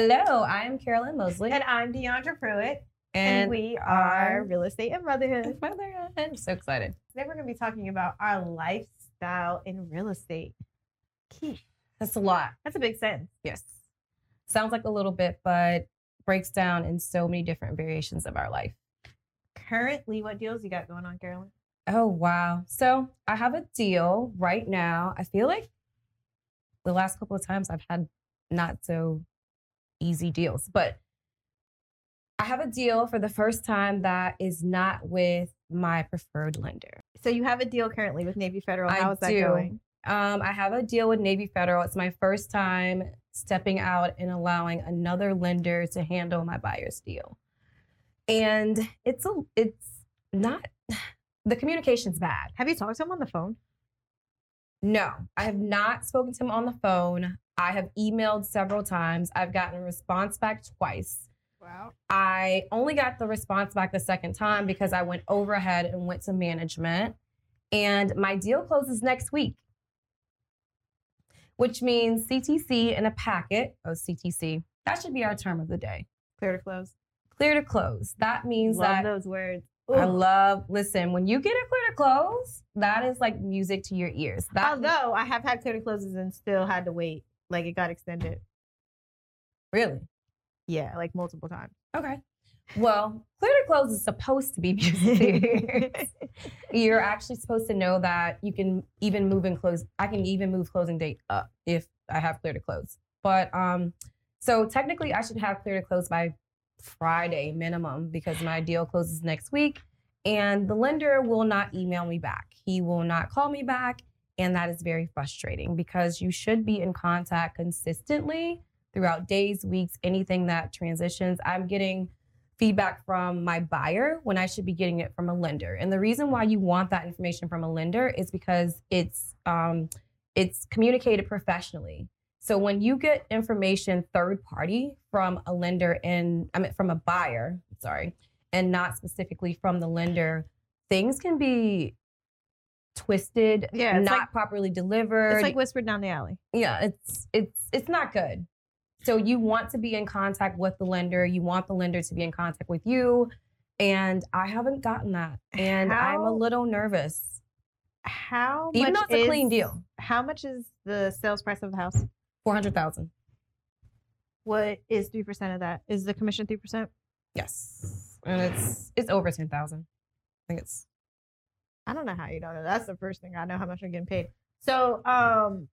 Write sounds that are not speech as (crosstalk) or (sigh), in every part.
Hello, I am Carolyn Mosley. And I'm Diyandra Pruitt. and And, we are Real Estate In Motherhood. (laughs) motherhood. I'm so excited. Today we're going to be talking about our lifestyle in real estate. Key. That's a lot. That's a big sentence. Yes. Sounds like a little bit, but breaks down in so many different variations of our life. Currently, what deals you got going on, Carolyn? Oh, wow. So I have a deal right now. I feel like the last couple of times I've had not so easy deals, but I have a deal for the first time that is not with my preferred lender. So you have a deal currently with Navy Federal. How is that going? Um, I have a deal with Navy Federal. It's my first time stepping out and allowing another lender to handle my buyer's deal. And it's a it's not (sighs) the communication's bad. Have you talked to him on the phone? No, I have not spoken to him on the phone. I have emailed several times. I've gotten a response back twice. Wow. I only got the response back the second time because I went overhead and went to management. And my deal closes next week, which means CTC in a packet. Oh, CTC. That should be our term of the day. Clear to close. Clear to close. That means Love that those words. I love, listen, when you get a clear to close, that is like music to your ears. That Although I have had clear to closes and still had to wait. Like it got extended. really. Yeah, like multiple times. Okay. Well, clear to close is supposed to be (laughs) (laughs) music to your ears. You're actually supposed to know that you can even move and close. I can even move closing date up if I have clear to close. But um, so technically, I should have clear to close by Friday minimum because my deal closes next week, and the lender will not email me back. He will not call me back, and that is very frustrating because you should be in contact consistently throughout days, weeks, anything that transitions. I'm getting feedback from my buyer when I should be getting it from a lender. And the reason why you want that information from a lender is because it's um, it's communicated professionally. So when you get information third party from a lender and I mean from a buyer, sorry, and not specifically from the lender, things can be twisted, Yeah, it's not like- properly delivered. It's like whispered down the alley. yeah, it's it's it's not good. So you want to be in contact with the lender. You want the lender to be in contact with you. And I haven't gotten that. And I'm a little nervous. How Even much though it's a clean deal. How much is the sales price of the house? Four hundred thousand. What is three percent of that? Is the commission three percent? Yes. And it's it's over ten thousand. I think it's I don't know how you don't know. That's the first thing I know how much I'm getting paid. So, um,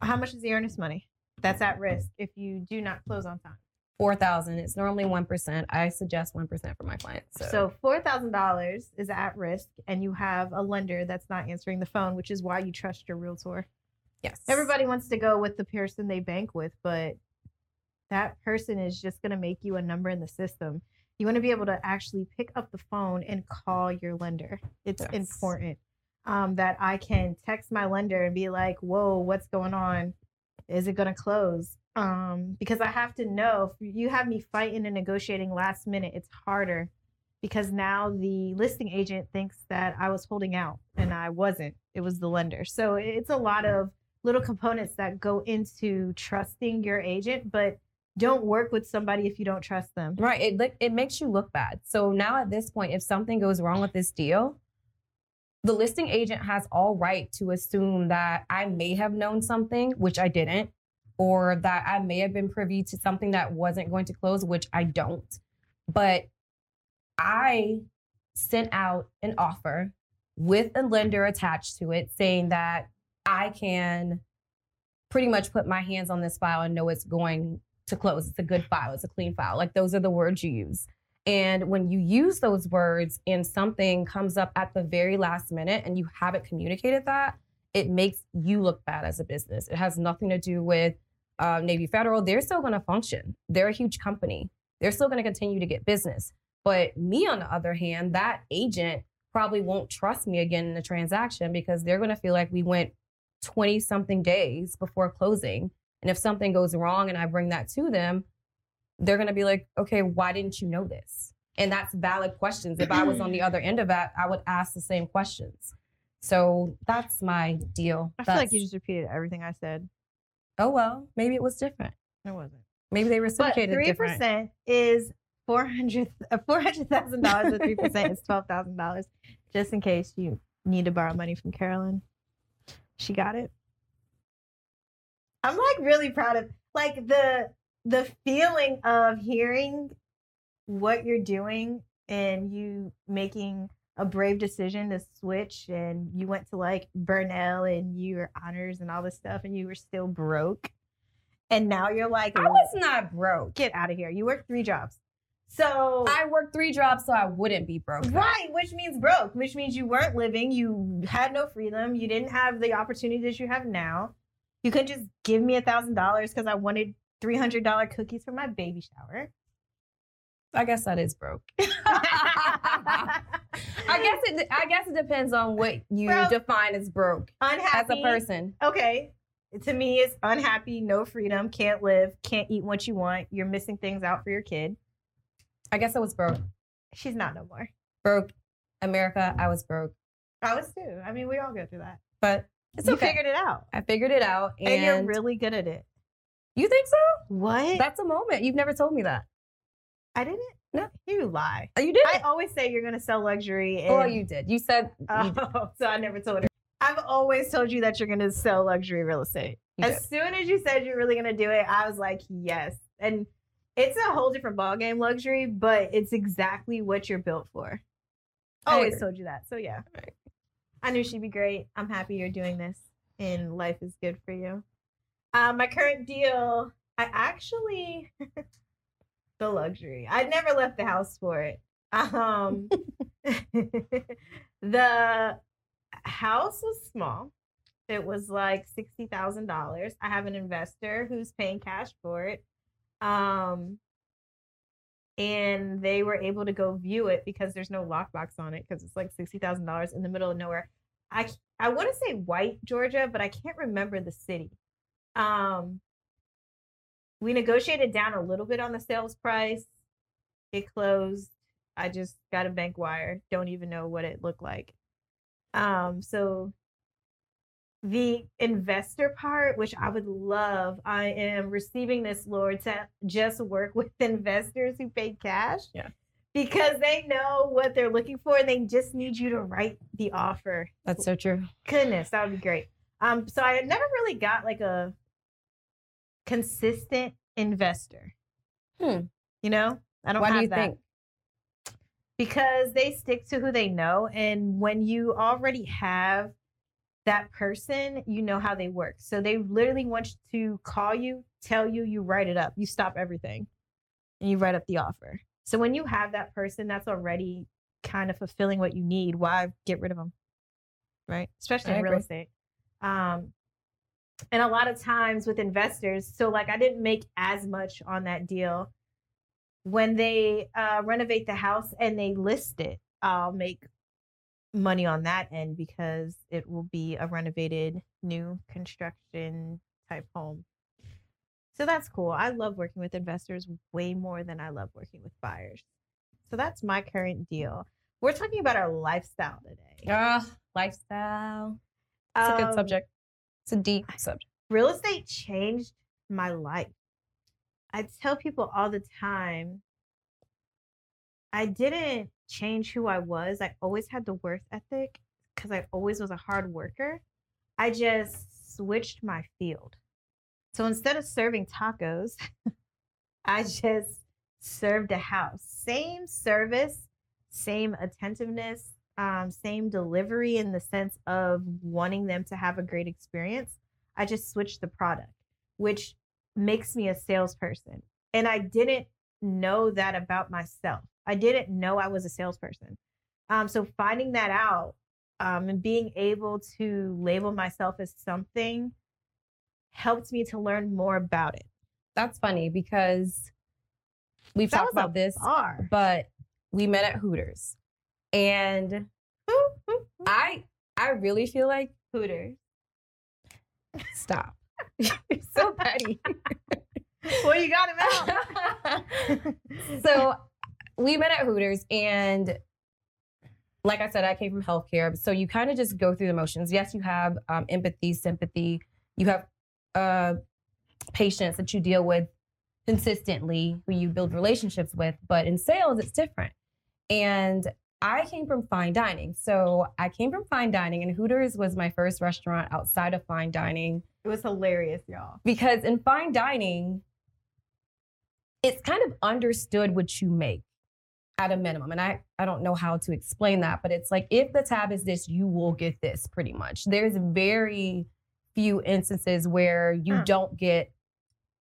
how much is the earnest money that's at risk if you do not close on time? four thousand. It's normally one percent. I suggest one percent for my clients. So, So four thousand dollars is at risk, and you have a lender that's not answering the phone, which is why you trust your realtor. yes. Everybody wants to go with the person they bank with, but that person is just going to make you a number in the system. You want to be able to actually pick up the phone and call your lender. It's Yes. important um, that I can text my lender and be like, "Whoa, what's going on? Is it going to close?" Um, because I have to know. If you have me fighting and negotiating last minute, it's harder because now the listing agent thinks that I was holding out and I wasn't. It was the lender. So it's a lot of little components that go into trusting your agent, but don't work with somebody if you don't trust them. Right. It it makes you look bad. So now at this point, if something goes wrong with this deal, the listing agent has all right to assume that I may have known something, which I didn't, or that I may have been privy to something that wasn't going to close, which I don't. But I sent out an offer with a lender attached to it saying that I can pretty much put my hands on this file and know it's going to close. It's a good file. It's a clean file. Like those are the words you use. And when you use those words and something comes up at the very last minute and you haven't communicated that, it makes you look bad as a business. It has nothing to do with uh, Navy Federal. They're still going to function. They're a huge company. They're still going to continue to get business. But me, on the other hand, that agent probably won't trust me again in the transaction because they're going to feel like we went 20 something days before closing. And if something goes wrong and I bring that to them, they're going to be like, okay, why didn't you know this? And that's valid questions. If I was on the (clears throat) other end of that, I would ask the same questions. So that's my deal. I feel like you just repeated everything I said. oh, well, maybe it was different. It wasn't. Maybe they reciprocated But reciprocated three different. percent is four hundred uh, four hundred thousand dollars. Three percent is twelve thousand dollars. Just in case you need to borrow money from Carolyn, she got it. I'm like really proud of like the the feeling of hearing what you're doing and you making a brave decision to switch and you went to like Burnell and you were honors and all this stuff and you were still broke and now you're like I was not broke. get out of here. You work three jobs. So I worked three jobs so I wouldn't be broke. right, which means broke, which means you weren't living, you had no freedom, you didn't have the opportunities you have now. You couldn't just give me a thousand dollars because I wanted three hundred dollar cookies for my baby shower. I guess that is broke. (laughs) I guess it. I guess it depends on what you Broke. define as broke unhappy as a person. Okay. To me, it's unhappy, no freedom, can't live, can't eat what you want. You're missing things out for your kid. I guess I was broke. She's not no more. Broke. America. I was broke, I was too. I mean, we all go through that. but it's you okay. figured it out. I figured it out, and, And, you're really good at it. you think so? What? That's a moment. You've never told me that. I didn't? No. You lie. Oh, you did. I always say you're going to sell luxury. Oh, and, oh, you did. You said (laughs) you did. Oh, so I never told her. I've always told you that you're going to sell luxury real estate. You as soon as you said you're really going to do it, I was like, yes. And it's a whole different ballgame luxury, but it's exactly what you're built for. I Always agree. told you that. So yeah. Right. I knew she'd be great. I'm happy you're doing this and life is good for you. Um, my current deal, I actually (laughs) the luxury. I never left the house for it. Um (laughs) the house was small. It was like sixty thousand dollars. I have an investor who's paying cash for it. Um and they were able to go view it because there's no lockbox on it because it's like sixty thousand dollars in the middle of nowhere. I I want to say White, Georgia, but I can't remember the city. Um, we negotiated down a little bit on the sales price. It closed. I just got a bank wire. Don't even know what it looked like. Um, so the investor part, which I would love, I am receiving this, Lord, to just work (laughs) with investors who pay cash. Yeah. Because they know what they're looking for and they just need you to write the offer. That's so true. Goodness, that would be great. Um, so I never really got like a consistent investor. Hmm. You know, I don't Why have do you that think? because they stick to who they know, and when you already have that person, you know how they work. So they literally want to call you, tell you, you write it up, you stop everything, and you write up the offer. So when you have that person that's already kind of fulfilling what you need, why get rid of them? Right? Especially I in real estate. Um, and a lot of times with investors, so like I didn't make as much on that deal. When they uh, renovate the house and they list it, I'll make money on that end because it will be a renovated new construction type home. So that's cool. I love working with investors way more than I love working with buyers. So that's my current deal. We're talking about our lifestyle today. Ah, lifestyle. It's a good Um, subject. It's a deep subject. real estate changed my life. I tell people all the time, I didn't change who I was. I always had the work ethic because I always was a hard worker. I just switched my field. So instead of serving tacos, (laughs) I just served a house. Same service, same attentiveness, um, same delivery in the sense of wanting them to have a great experience. I just switched the product, which makes me a salesperson. And I didn't know that about myself. I didn't know I was a salesperson. Um, so finding that out um, and being able to label myself as something helped me to learn more about it. That's funny because we've That talked about this, Bar. but we met at Hooters. And I I really feel like Hooters. stop. (laughs) You're so (laughs) petty. (laughs) Well, you got him out. so we met at Hooters and like I said, I came from healthcare. So you kind of just go through the motions. Yes, you have um, empathy, sympathy. You have uh, patients that you deal with consistently, who you build relationships with. But in sales, it's different. And I came from fine dining. So I came from fine dining, and Hooters was my first restaurant outside of fine dining. It was hilarious, y'all. Because in fine dining, it's kind of understood what you make at a minimum. And I, I don't know how to explain that, but it's like if the tab is this, you will get this pretty much. There's very few instances where you Huh. don't get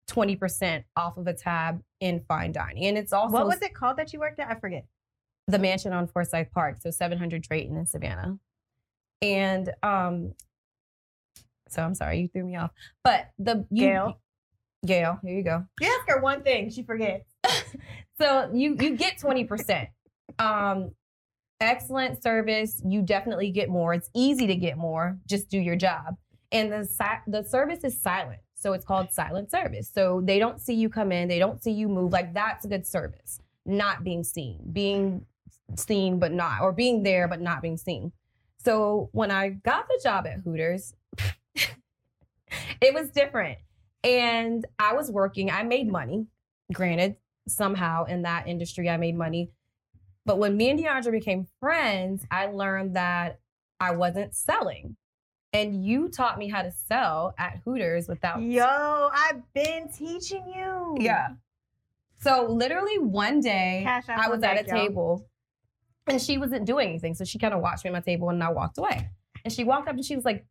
20% off of a tab in fine dining. And it's also What was it called that you worked at? I forget. the mansion on Forsyth Park, so 700 Drayton in Savannah. And um so I'm sorry, you threw me off. But the you, Gail. Gail, here you go. You ask her one thing, she forgets. So you you get 20%. Um excellent service, you definitely get more. It's easy to get more. Just do your job. And the si- the service is silent. So it's called silent service. So they don't see you come in, they don't see you move. Like that's a good service. Not being seen, being seen but not or being there but not being seen. So when I got the job at Hooters, (laughs) it was different. And I was working, I made money. Granted, somehow in that industry I made money. But when me and Diyandra became friends, I learned that I wasn't selling. And you taught me how to sell at Hooters without Yo, I've been teaching you. Yeah. So literally one day I was at a y'all. table and she wasn't doing anything. So she kind of watched me at my table and I walked away. And she walked up and she was like,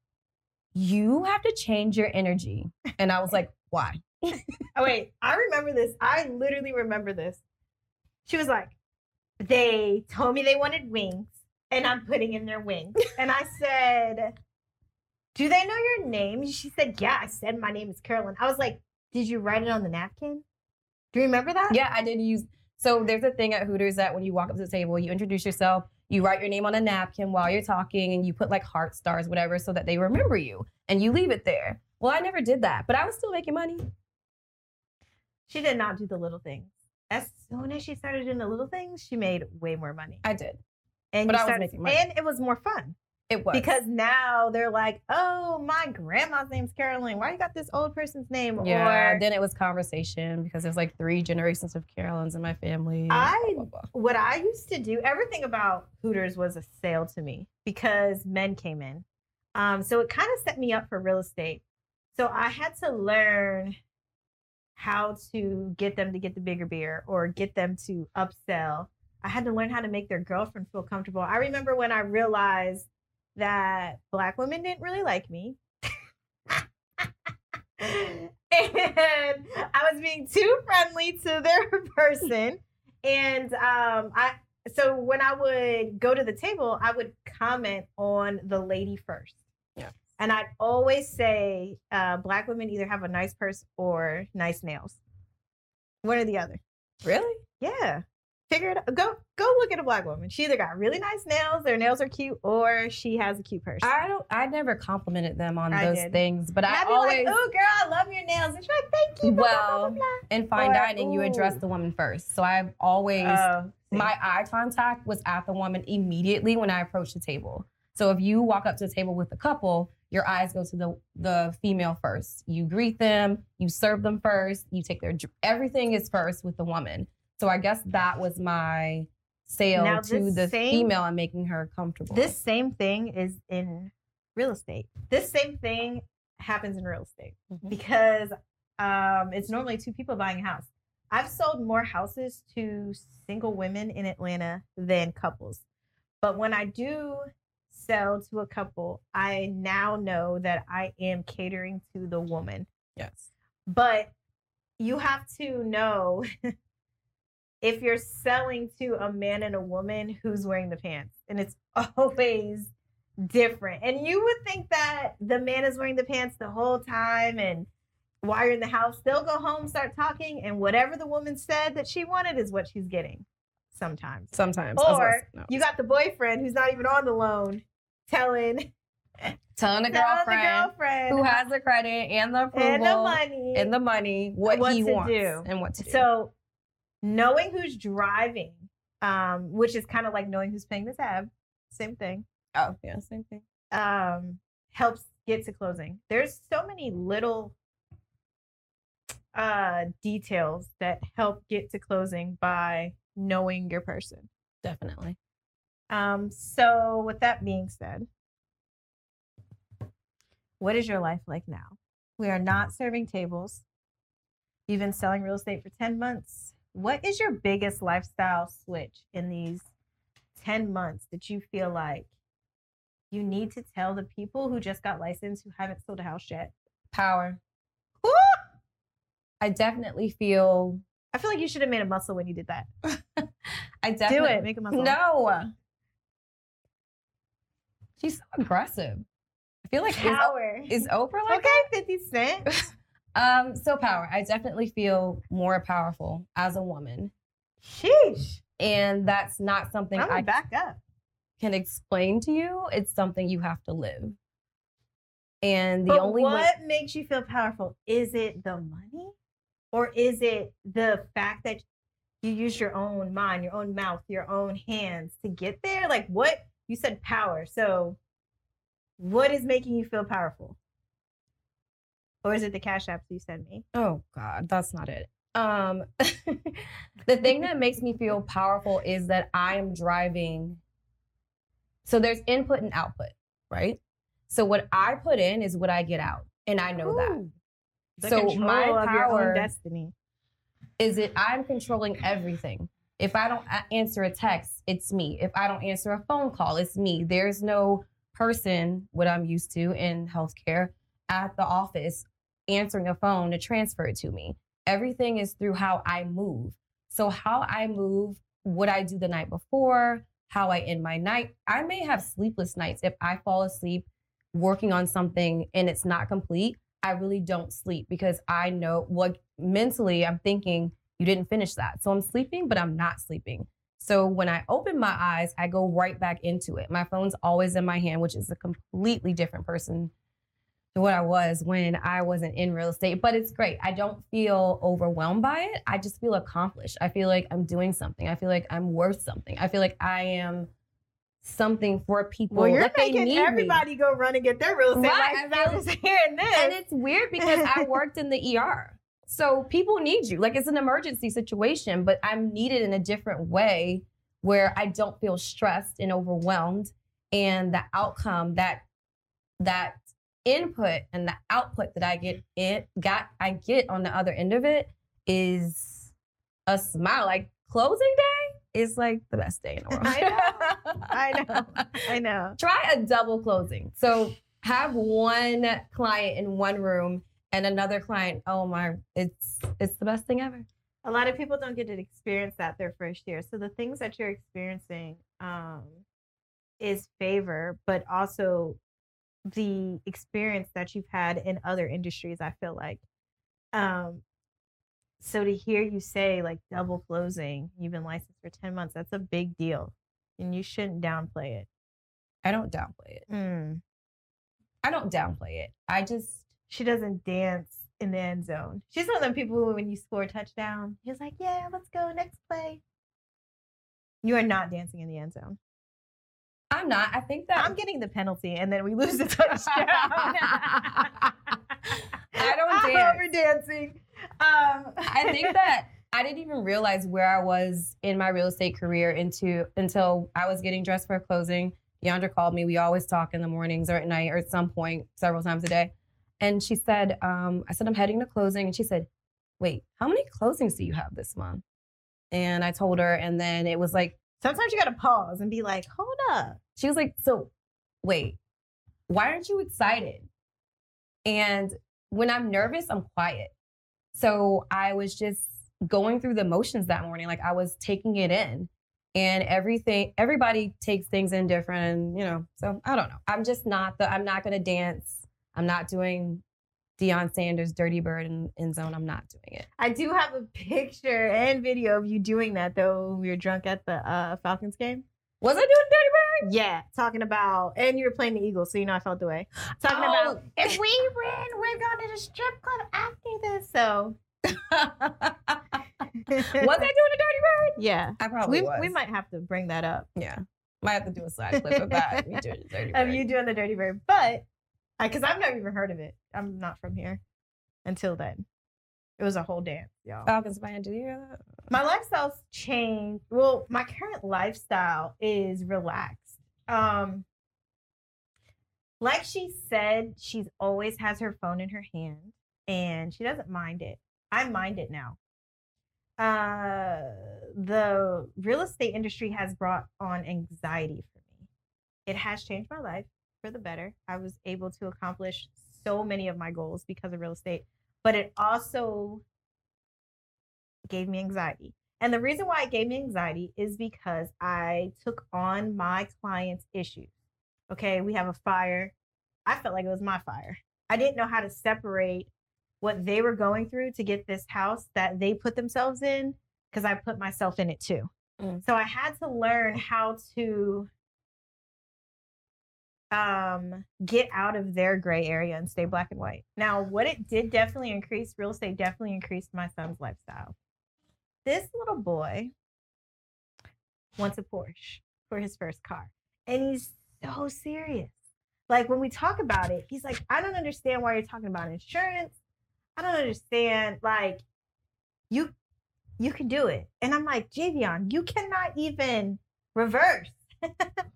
You have to change your energy. And I was like, Why? (laughs) Oh wait, I remember this. I literally remember this. She was like, "They told me they wanted wings, and I'm putting in their wings." (laughs) And I said, "Do they know your name?" She said, "Yeah." I said, "My name is Carolyn." I was like, "Did you write it on the napkin?" Do you remember that? Yeah, I did use. So there's a thing at Hooters that when you walk up to the table, you introduce yourself, you write your name on a napkin while you're talking, and you put like heart stars, whatever, so that they remember you and you leave it there. Well, I never did that, but I was still making money. She did not do the little things. As soon as she started doing the little things, she made way more money. I did. And But I was started, making money. and it was more fun. It was Because now they're like, oh, my grandma's name's Carolyn. Why you got this old person's name? Yeah, Or then it was conversation because there's like three generations of Carolyns in my family. I- blah, blah, blah. what I used to do, everything about Hooters was a sale to me because men came in. Um, so it kind of set me up for real estate. So I had to learn how to get them to get the bigger beer or get them to upsell. I had to learn how to make their girlfriend feel comfortable. I remember when I realized that black women didn't really like me. and I was being too friendly to their (laughs) person. And um, I so when I would go to the table, I would comment on the lady first. And I'd always say, uh, black women either have a nice purse or nice nails. One or the other. Really? Yeah. Figure it out. Go go look at a black woman. She either got really nice nails, their nails are cute, or she has a cute purse. I don't. I never complimented them on I those did. things, but And I I'd be always like, oh girl, I love your nails. And she's like, thank you. blah, blah, blah, well blah, in fine or, dining you address the woman first. So I've always. Oh, my eye contact was at the woman immediately when I approached the table. So if you walk up to the table with a couple, your eyes go to the the female first. You greet them, you serve them first, you take their everything is first with the woman. So I guess that was my sale Now, to the same- female and making her comfortable. This same thing is in real estate. This same thing happens in real estate Mhm. because um, it's normally two people buying a house. I've sold more houses to single women in Atlanta than couples. But when I do sell to a couple, I now know that I am catering to the woman. yes. But you have to know (laughs) if you're selling to a man and a woman who's wearing the pants. And it's (laughs) always different. And you would think that the man is wearing the pants the whole time and while you're in the house, they'll go home, start talking, and whatever the woman said that she wanted is what she's getting sometimes. Sometimes. Or no. you got the boyfriend who's not even on the loan telling, telling the telling girlfriend, the girlfriend who has the credit and the approval and the money and the money what, what he to wants do. and what to do. So knowing who's driving, um, which is kind of like knowing who's paying the tab, same thing, oh yeah, same thing. um, helps get to closing. There's so many little uh details that help get to closing by knowing your person. Definitely. Um, so with that being said, what is your life like now? We are not serving tables. You've been selling real estate for 10 months. What is your biggest lifestyle switch in these 10 months that you feel like you need to tell the people who just got licensed who haven't sold a house yet? Power. Woo! I definitely feel. I feel like you should have made a muscle when you did that. (laughs) I definitely Do it. Make a muscle. No. She's so aggressive. I feel like is, Power. is Oprah like okay, 50 Cent. (laughs) Um, so power. I definitely feel more powerful as a woman. Sheesh. And that's not something I'm I back up. can explain to you. It's something you have to live. And the But only way what makes you feel powerful? Is it the money? Or is it the fact that you use your own mind, your own mouth, your own hands to get there? Like what you said power. So what is making you feel powerful? Or is it the cash apps you send me? Oh God, that's not it. Um, (laughs) the thing that makes me feel powerful is that I am driving. So there's input and output, right? So what I put in is what I get out, and I know that. The So my of your own power destiny. is it I'm controlling everything. If I don't answer a text, it's me. If I don't answer a phone call, it's me. There's no person, what I'm used to in healthcare, at the office answering a phone to transfer it to me. Everything is through how I move. So, how I move, what I do the night before, how I end my night. I may have sleepless nights if I fall asleep working on something and it's not complete. I really don't sleep because I know what mentally I'm thinking you didn't finish that. So I'm sleeping, but I'm not sleeping. So when I open my eyes, I go right back into it. My phone's always in my hand, which is a completely different person to what I was when I wasn't in real estate. But it's great. I don't feel overwhelmed by it. I just feel accomplished. I feel like I'm doing something. I feel like I'm worth something. I feel like I am something for people. Well, you're that they making need me. everybody go run and get their real estate Right, license. I was hearing this. And it's weird (laughs) because I worked in the ER. So people need you. Like it's an emergency situation, but I'm needed in a different way where I don't feel stressed and overwhelmed. And the outcome that that input and the output that I get it got I get on the other end of it is a smile. Like closing day is like the best day in the world. I know. (laughs) I know. I know. try a double closing. So have one client in one room and another client. Oh my, it's it's the best thing ever. A lot of people don't get to experience that their first year. So the things that you're experiencing um, is favor, but also the experience that you've had in other industries. I feel like. Um, so to hear you say like double closing, you've been licensed for ten months. That's a big deal, and you shouldn't downplay it. I don't downplay it. Mm. I don't downplay it. I just She doesn't dance in the end zone. She's one of them people who, when you score a touchdown, he's like, "Yeah, let's go next play." You are not dancing in the end zone. I'm not. I think that I'm getting the penalty, and then we lose the touchdown. I don't (laughs) dance. I'm over dancing. Um, I think that I didn't even realize where I was in my real estate career into until I was getting dressed for a closing. Diyandra called me. We always talk in the mornings or at night or at some point, several times a day. And she said, um, I said, I'm heading to closing. And she said, Wait, how many closings do you have this month? And I told her, and then it was like, sometimes you got to pause and be like, "Hold up." she was like, So wait, why aren't you excited? And when I'm nervous, I'm quiet. So I was just going through the motions that morning. Like I was taking it in. And everything, everybody takes things in different, and you know, so I don't know. I'm just not the, I'm not gonna dance. I'm not doing Deion Sanders Dirty Bird in, in zone. I'm not doing it. I do have a picture and video of you doing that though. We were drunk at the uh, Falcons game. Was I doing Dirty Bird? Yeah, talking about, and you were playing the Eagles, so you know I felt the way. Talking Oh. about (laughs) if we win, we're going to the strip club after this. So (laughs) was I doing a Dirty Bird? Yeah, I probably we was. we might have to bring that up Yeah. Might have to do a side clip of that. (laughs) Me doing Dirty of you doing the Dirty Bird, but because I've never even heard of it. I'm not from here until then. It was a whole dance, y'all. Falcons fan, did you hear that? my lifestyle's changed. Well, my current lifestyle is relaxed. Um, like she said, she's always has her phone in her hand and she doesn't mind it. I mind it now. Uh, the real estate industry has brought on anxiety for me. It has changed my life for the better. I was able to accomplish so many of my goals because of real estate, but it also gave me anxiety. And the reason why it gave me anxiety is because I took on my client's issues. Okay, we have a fire. I felt like it was my fire. I didn't know how to separate what they were going through to get this house that they put themselves in because I put myself in it too. Mm. So I had to learn how to um get out of their gray area and stay black and white. Now, what it did definitely increase real estate definitely increased my son's lifestyle. This little boy wants a Porsche for his first car. And he's so serious. Like when we talk about it, he's like, I don't understand why you're talking about insurance. I don't understand. Like, you you can do it. And I'm like, Javion, you cannot even reverse. (laughs)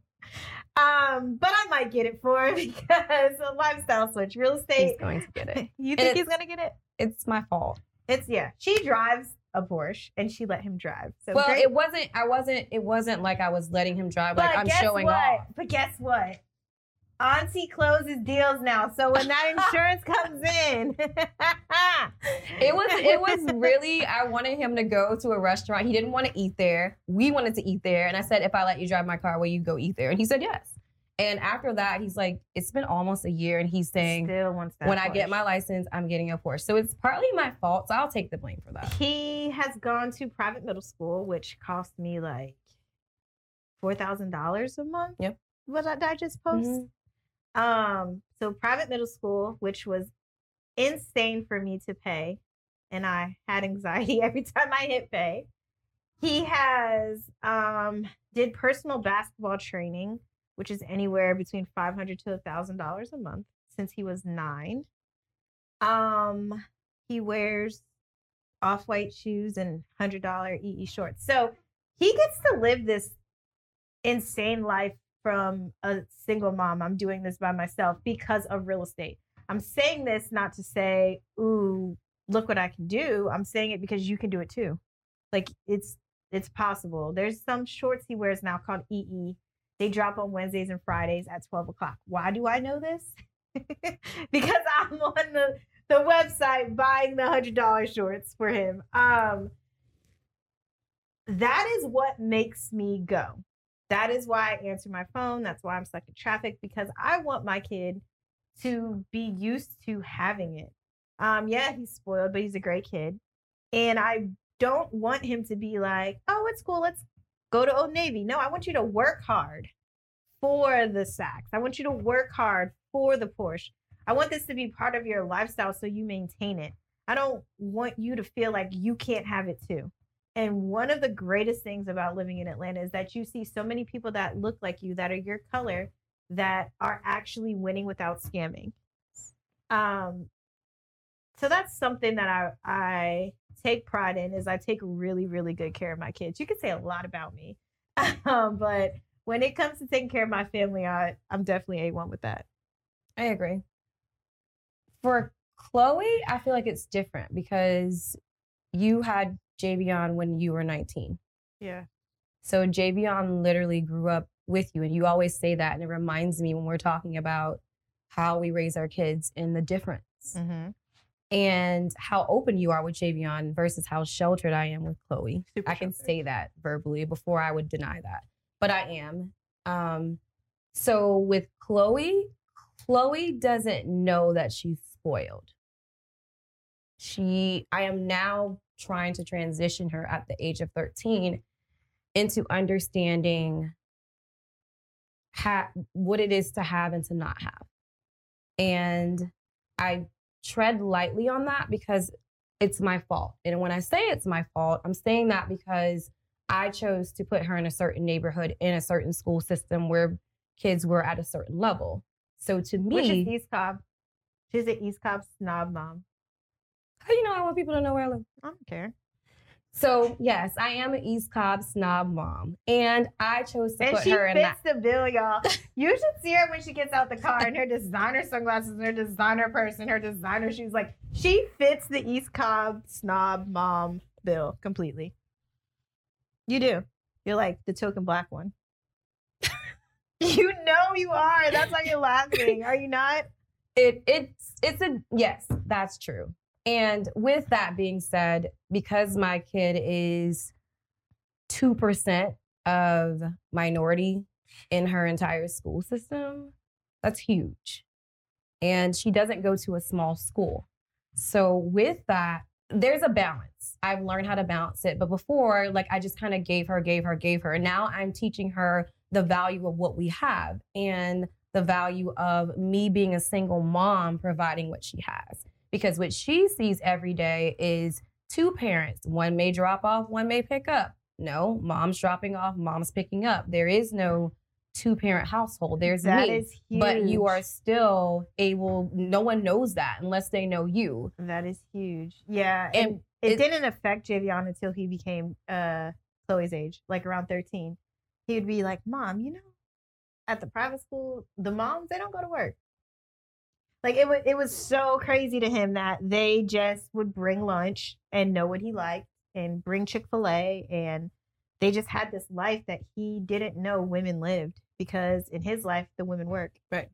um, but I might get it for him (laughs) because a lifestyle switch, real estate. He's going to get it. (laughs) you And think he's gonna get it? It's my fault. It's yeah. She drives a Porsche and she let him drive. So well, great. it wasn't. I wasn't. It wasn't like I was letting him drive. Like I'm showing what? off. But guess what? Auntie closes deals now. So when that (laughs) insurance comes in, (laughs) It was. It was really. I wanted him to go to a restaurant. He didn't want to eat there. We wanted to eat there, and I said, "If I let you drive my car, will you go eat there?" And he said yes. And after that, he's like, "It's been almost a year," and he's saying, still wants that. "When I get my license, I'm getting a Porsche." So it's partly my fault. So I'll take the blame for that. He has gone to private middle school, which cost me like four thousand dollars a month. Yep. What did I just post? Mhm. Um, so private middle school, which was insane for me to pay, and I had anxiety (laughs) every time I hit pay. He has um did personal basketball training, which is anywhere between five hundred to thousand dollars a month since he was nine. Um, he wears off-white shoes and hundred dollar EE shorts. So he gets to live this insane life from a single mom. I'm doing this by myself because of real estate. I'm saying this not to say, ooh, look what I can do. I'm saying it because you can do it too. Like it's it's possible. There's some shorts he wears now called EE. They drop on Wednesdays and Fridays at 12 o'clock. Why do I know this? (laughs) because I'm on the, the website buying the hundred dollar shorts for him. Um that is what makes me go. That is why I answer my phone. That's why I'm stuck in traffic because I want my kid to be used to having it. Um, yeah, he's spoiled, but he's a great kid. And I don't want him to be like, oh, it's cool. Let's go to Old Navy. No, I want you to work hard for the Saks. I want you to work hard for the Porsche. I want this to be part of your lifestyle so you maintain it. I don't want you to feel like you can't have it too. And one of the greatest things about living in Atlanta is that you see so many people that look like you, that are your color, that are actually winning without scamming. Um, so that's something that I I take pride in is I take really really good care of my kids. You could say a lot about me, (laughs) um, but when it comes to taking care of my family, I I'm definitely a one with that. I agree. For Chloe, I feel like it's different because you had Javion when you were 19. Yeah. So Javion literally grew up with you, and you always say that, and it reminds me when we're talking about how we raise our kids and the difference, Mm-hmm. and how open you are with Javion versus how sheltered I am with Chloe. Super I can sheltered. say that verbally before I would deny that, but I am. Um, so with Chloe, Chloe doesn't know that she's spoiled. She, I am now trying to transition her at the age of 13 into understanding ha- what it is to have and to not have. And I tread lightly on that because it's my fault. And when I say it's my fault, I'm saying that because I chose to put her in a certain neighborhood in a certain school system where kids were at a certain level. So to me, Which is East Cobb. She's an East Cobb snob mom. How you know I want people to know where I live? I don't care. So yes, I am an East Cobb snob mom, and I chose to And put her in that. She fits the bill, y'all. (laughs) You should see her when she gets out the car and her designer sunglasses and her designer purse and her designer shoes. Like she fits the East Cobb snob mom bill completely. You do. You're like the token black one. (laughs) you know you are. That's why you're laughing. Are you not? it it's it's a yes that's true and with that being said because my kid is 2% of minority in her entire school system that's huge. And she doesn't go to a small school. So with that there's a balance. I've learned how to balance it. But before like i just kind of gave her gave her gave her. Now i'm teaching her the value of what we have and the value of me being a single mom providing what she has. Because what she sees every day is two parents. One may drop off, one may pick up. No, mom's dropping off, mom's picking up. There is no two parent household. There's That me. is huge. But you are still able, no one knows that unless they know you. That is huge. Yeah. And, it, it- didn't affect Javion until he became uh Chloe's age, like around 13. He would be like, Mom, you know, at the private school, the moms, they don't go to work. Like it was it was so crazy to him that they just would bring lunch and know what he liked and bring Chick-fil-A and they just had this life that he didn't know women lived because in his life the women work. Right.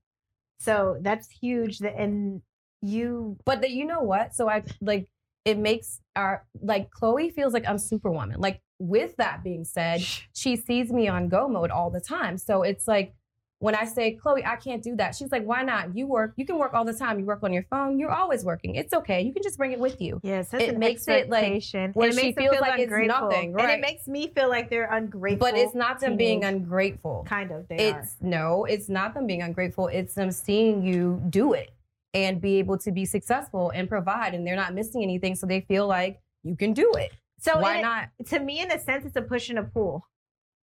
So that's huge that and you But that you know what? So I like it makes our like Chloe feels like I'm superwoman. Like with that being said, she sees me on go mode all the time. So it's like when I say, Chloe, I can't do that, she's like, why not? You work, you can work all the time. You work on your phone, you're always working. It's okay. You can just bring it with you. Yeah, it, makes it, like, and it she makes them feels feel like it's ungrateful. nothing, And it makes me feel like they're ungrateful. But it's not them being ungrateful. kind of. They It's no, it's not them being ungrateful. It's them seeing you do it and be able to be successful and provide. And they're not missing anything. So they feel like you can do it. So why a- not? To me, in a sense, it's a push and a pull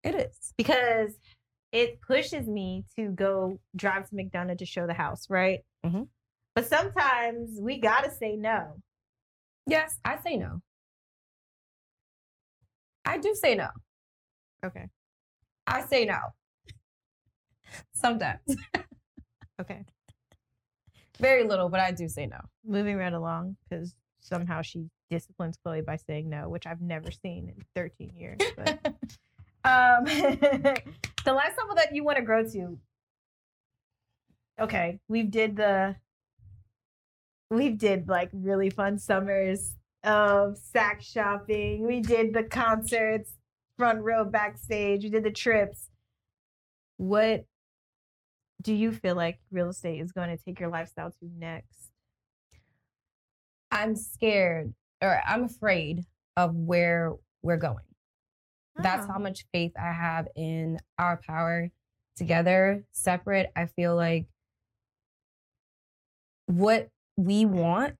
It is. because it pushes me to go drive to McDonough to show the house, right? Mhm. But sometimes we gotta say no. Yes, I say no. I do say no. Okay. I say no. Sometimes. (laughs) Okay. Very little, but I do say no. Moving right along because somehow she disciplines Chloe by saying no, which I've never seen in 13 years. But (laughs) um, (laughs) the last level that you want to grow to. Okay, we've did the. We've did like really fun summers of Saks shopping. We did the concerts, front row, backstage. We did the trips. What do you feel like real estate is going to take your lifestyle to next? I'm scared or I'm afraid of where we're going. That's Oh. how much faith I have in our power together, separate. I feel like what we want,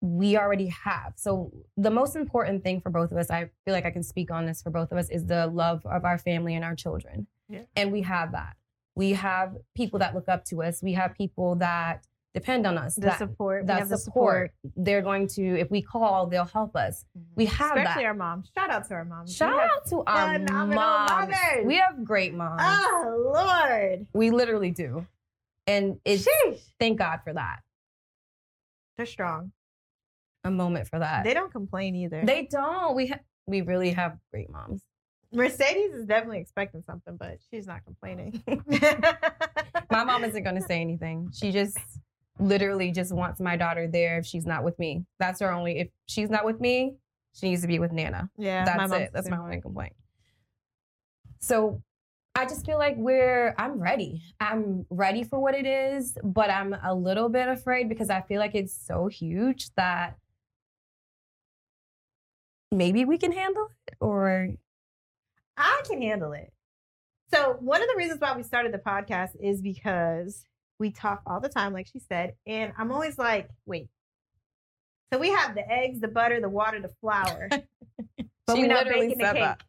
we already have. So, the most important thing for both of us, I feel like I can speak on this for both of us, is the love of our family and our children. Yeah. And we have that. We have people that look up to us, we have people that depend on us. the that, support. that have the support. They're going to, if we call, they'll help us. Mm-hmm. We have Especially that. our moms. Shout out to our moms. Shout out to our moms. mothers. We have great moms. Oh Lord. We literally do. And it's Sheesh. thank God for that. They're strong. A moment for that. They don't complain either. They don't. We ha- we really have great moms. Mercedes is definitely expecting something, but she's not complaining. (laughs) My mom isn't going (laughs) to say anything. She just literally just wants my daughter there if she's not with me. That's her only if she's not with me, she needs to be with Nana. Yeah, That's it. That's my only complaint. So I just feel like we're I'm ready. I'm ready for what it is, but I'm a little bit afraid because I feel like it's so huge that maybe we can handle it or I can handle it. So one of the reasons why we started the podcast is because we talk all the time, like she said, and I'm always like, wait. So we have the eggs, the butter, the water, the flour, (laughs) but we're not baking the cake. that.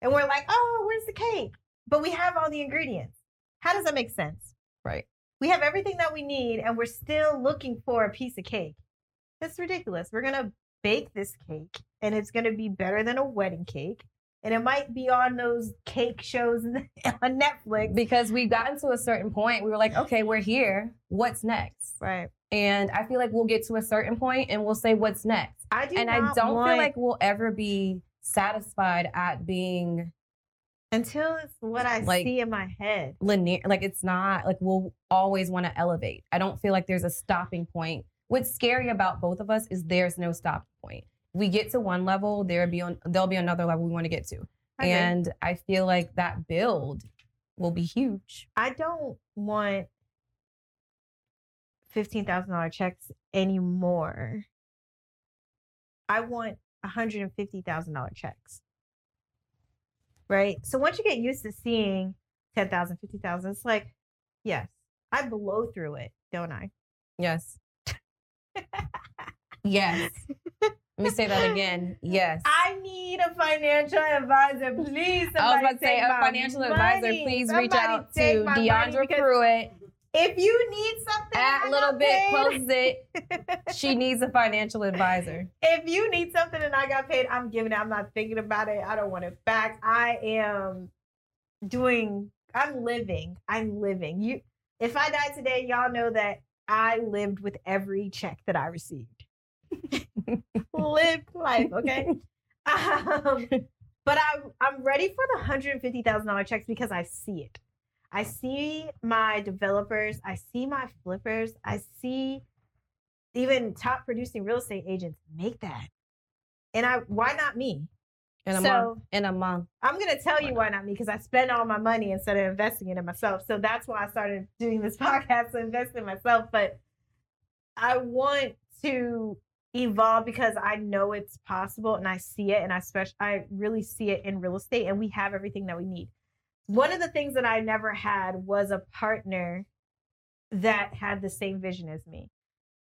And we're like, oh, where's the cake? But we have all the ingredients. How does that make sense? Right. We have everything that we need, and we're still looking for a piece of cake. It's ridiculous. We're gonna bake this cake, and it's gonna be better than a wedding cake, and it might be on those cake shows (laughs) on Netflix. Because we've gotten to a certain point, we were like, okay, we're here. What's next? Right. And I feel like we'll get to a certain point and we'll say what's next. I do and I don't want- feel like we'll ever be satisfied at being until it's what I Like- see in my head. linear. Like it's not like we'll always want to elevate. I don't feel like there's a stopping point. What's scary about both of us is there's no stopping point. We get to one level, there be on there'll be another level we want to get to. I agree. And I feel like that build will be huge. I don't want fifteen thousand dollar checks anymore. I want one hundred and fifty thousand dollar checks. Right. So once you get used to seeing 10,000, 50,000, it's like, yes, I blow through it, don't I? Yes. (laughs) yes. Let me say that again. Yes. I need a financial advisor, please. I was about to say, a financial advisor, money. please reach out to take my money Diyandra Pruitt If you need something, at I Little Bit paid. Post It. (laughs) She needs a financial advisor. if you need something and I got paid, I'm giving it. I'm not thinking about it. I don't want it back. I am doing. I'm living. I'm living. You. If I die today, y'all know that I lived with every check that I received. (laughs) Lived life, okay. Um, but I'm I'm ready for the hundred and fifty thousand dollar checks because I see it. I see my developers. I see my flippers. I see even top producing real estate agents make that. And I, why not me? In a So- month. In a month. I'm gonna tell Why you why not me because I spend all my money instead of investing it in myself. So that's why I started doing this (laughs) podcast to invest in myself. But I want to evolve because I know it's possible and I see it and I special I really see it in real estate and we have everything that we need. One of the things that I never had was a partner that had the same vision as me.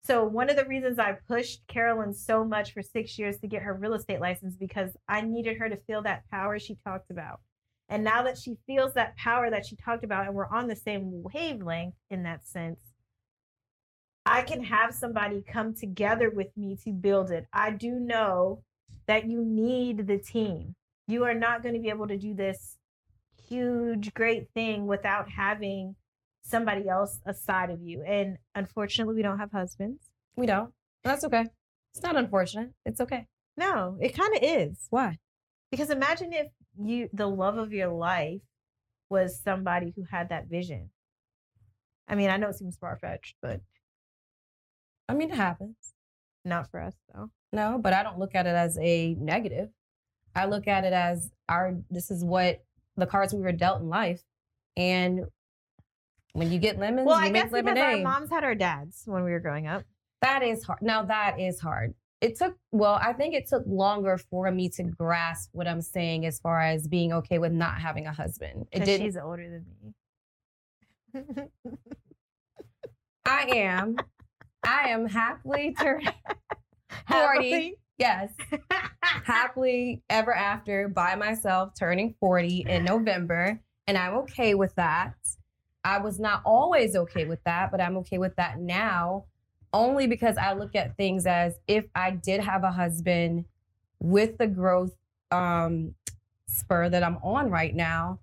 So one of the reasons I pushed Carolyn so much for six years to get her real estate license because I needed her to feel that power she talked about. And now that she feels that power that she talked about, and we're on the same wavelength in that sense, I can have somebody come together with me to build it. I do know that you need the team. You are not going to be able to do this huge, great thing without having somebody else aside of you. And unfortunately, we don't have husbands. We don't. That's okay. It's not unfortunate. It's okay. No, it kind of is. Why? Because imagine if you, the love of your life, was somebody who had that vision. I mean, I know it seems far fetched, but I mean, it happens. not for us, though. No, but I don't look at it as a negative. I look at it as our this is what the cards we were dealt in life. And when you get lemons, lemonade. Well, you I make guess because our moms had our dads when we were growing up. That is hard. Now that is hard. It took well, I think it took longer for me to grasp what I'm saying as far as being okay with not having a husband. It didn't she's older than me. (laughs) I am. I am happily (laughs) turned 40. Yes. (laughs) Happily ever after by myself, turning 40 in November. And I'm okay with that. I was not always okay with that, but I'm okay with that now only because I look at things as if I did have a husband with the growth um, spur that I'm on right now,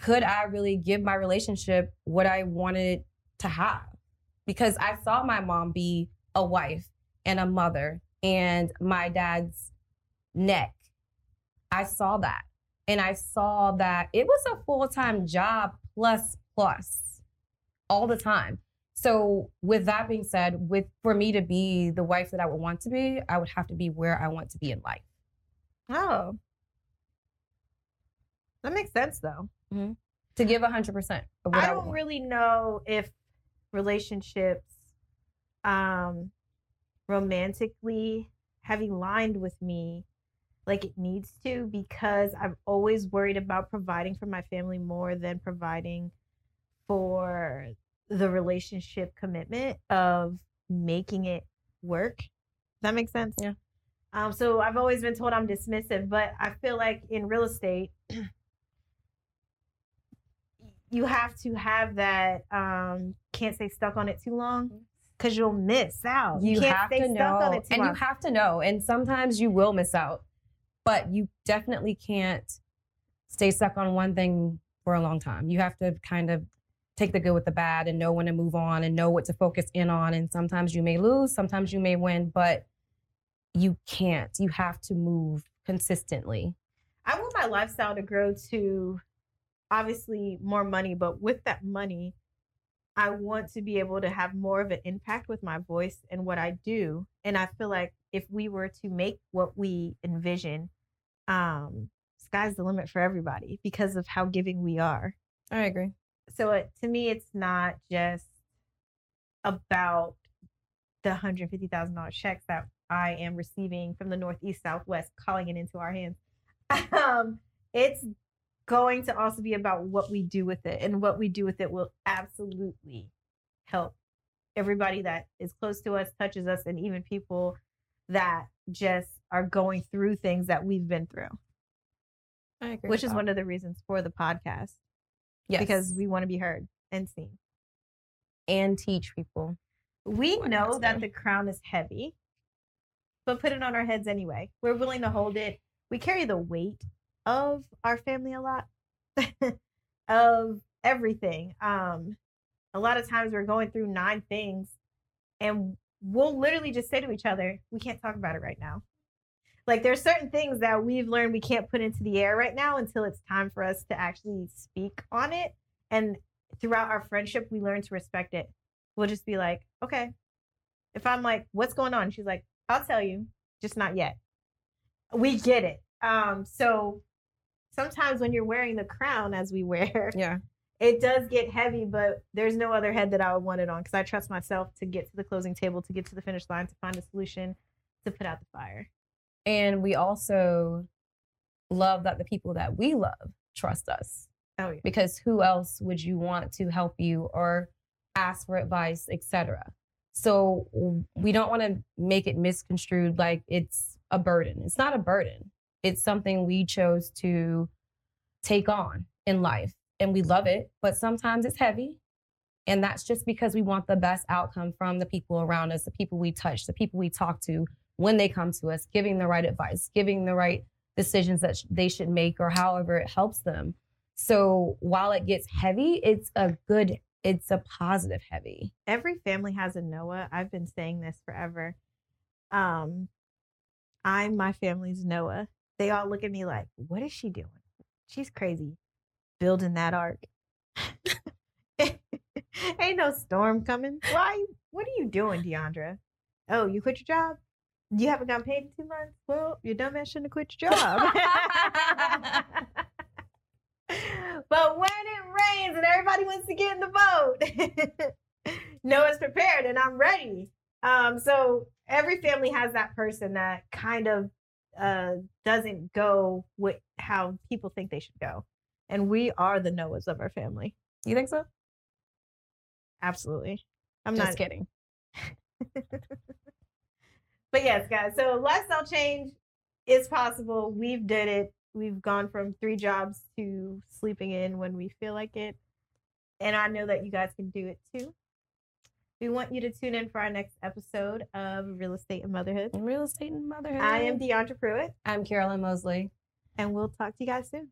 could I really give my relationship what I wanted to have? Because I saw my mom be a wife and a mother and my dad's neck. I saw that. And I saw that it was a full time job plus plus all the time. So with that being said, with for me to be the wife that I would want to be, I would have to be where I want to be in life. oh. That makes sense, though. Mm-hmm. To give 100% of what I I, don't want. really know if relationships um romantically have aligned with me like it needs to because I'm always worried about providing for my family more than providing for the relationship commitment of making it work. Does that make sense? Yeah. Um, so I've always been told I'm dismissive, but I feel like in real estate, (clears throat) you have to have that um can't stay stuck on it too long because you'll miss out. You, can't have stay to stuck on know, it too and you have to know. And sometimes you will miss out, but you definitely can't stay stuck on one thing for a long time. You have to kind of take the good with the bad and know when to move on and know what to focus in on. And sometimes you may lose, sometimes you may win, but you can't. You have to move consistently. I want my lifestyle to grow to obviously more money, but with that money, I want to be able to have more of an impact with my voice and what I do. And I feel like if we were to make what we envision, um, sky's the limit for everybody because of how giving we are. I agree. So it, to me, it's not just about the hundred fifty thousand dollars checks that I am receiving from the Northeast Southwest, calling it into our hands. (laughs) um, it's going to also be about what we do with it, and what we do with it will absolutely help everybody that is close to us, touches us, and even people that just are going through things that we've been through. I agree. Which is one of the reasons for the podcast yes. because we want to be heard and seen. and teach people. We Why know that the crown is heavy, but put it on our heads anyway. We're willing to hold it. We carry the weight of our family a lot, (laughs) of everything. Um, a lot of times we're going through nine things, and we'll literally just say to each other, "We can't talk about it right now." Like there's certain things that we've learned we can't put into the air right now until it's time for us to actually speak on it. And throughout our friendship, we learn to respect it we'll just be like, okay. If I'm like, what's going on? She's like, I'll tell you, just not yet. We get it. Um, so sometimes when you're wearing the crown as we wear, Yeah. (laughs) it does get heavy, but there's no other head that I would want it on because I trust myself to get to the closing table, to get to the finish line, to find a solution, to put out the fire. And we also love that the people that we love trust us Oh yeah. because who else would you want to help you or ask for advice, etc. So we don't want to make it misconstrued like it's a burden. It's not a burden. It's something we chose to take on in life and we love it, but sometimes it's heavy. And that's just because we want the best outcome from the people around us, the people we touch, the people we talk to when they come to us, giving the right advice, giving the right decisions that sh- they should make or however it helps them. So while it gets heavy, it's a good, it's a positive heavy. every family has a Noah. I've been saying this forever. Um, I'm my family's Noah. They all look at me like, what is she doing? She's crazy. Building that ark. (laughs) Ain't no storm coming. Why? What are you doing, Diyandra? Oh, you quit your job? You haven't gotten paid in two months? Well, your dumbass shouldn't have quit your job. (laughs) but when it rains and everybody wants to get in the boat, (laughs) Noah's prepared and I'm ready. Um, so every family has that person that kind of uh, doesn't go with how people think they should go. And we are the Noahs of our family. You think so? Absolutely. I'm Just not kidding. (laughs) But yes, guys. So lifestyle change is possible. We've did it. We've gone from three jobs to sleeping in when we feel like it. And I know that you guys can do it too. We want you to tune in for our next episode of Real Estate and Motherhood. Real estate and motherhood. I am Diyandra Pruitt, I'm Carolyn Mosley. and we'll talk to you guys soon.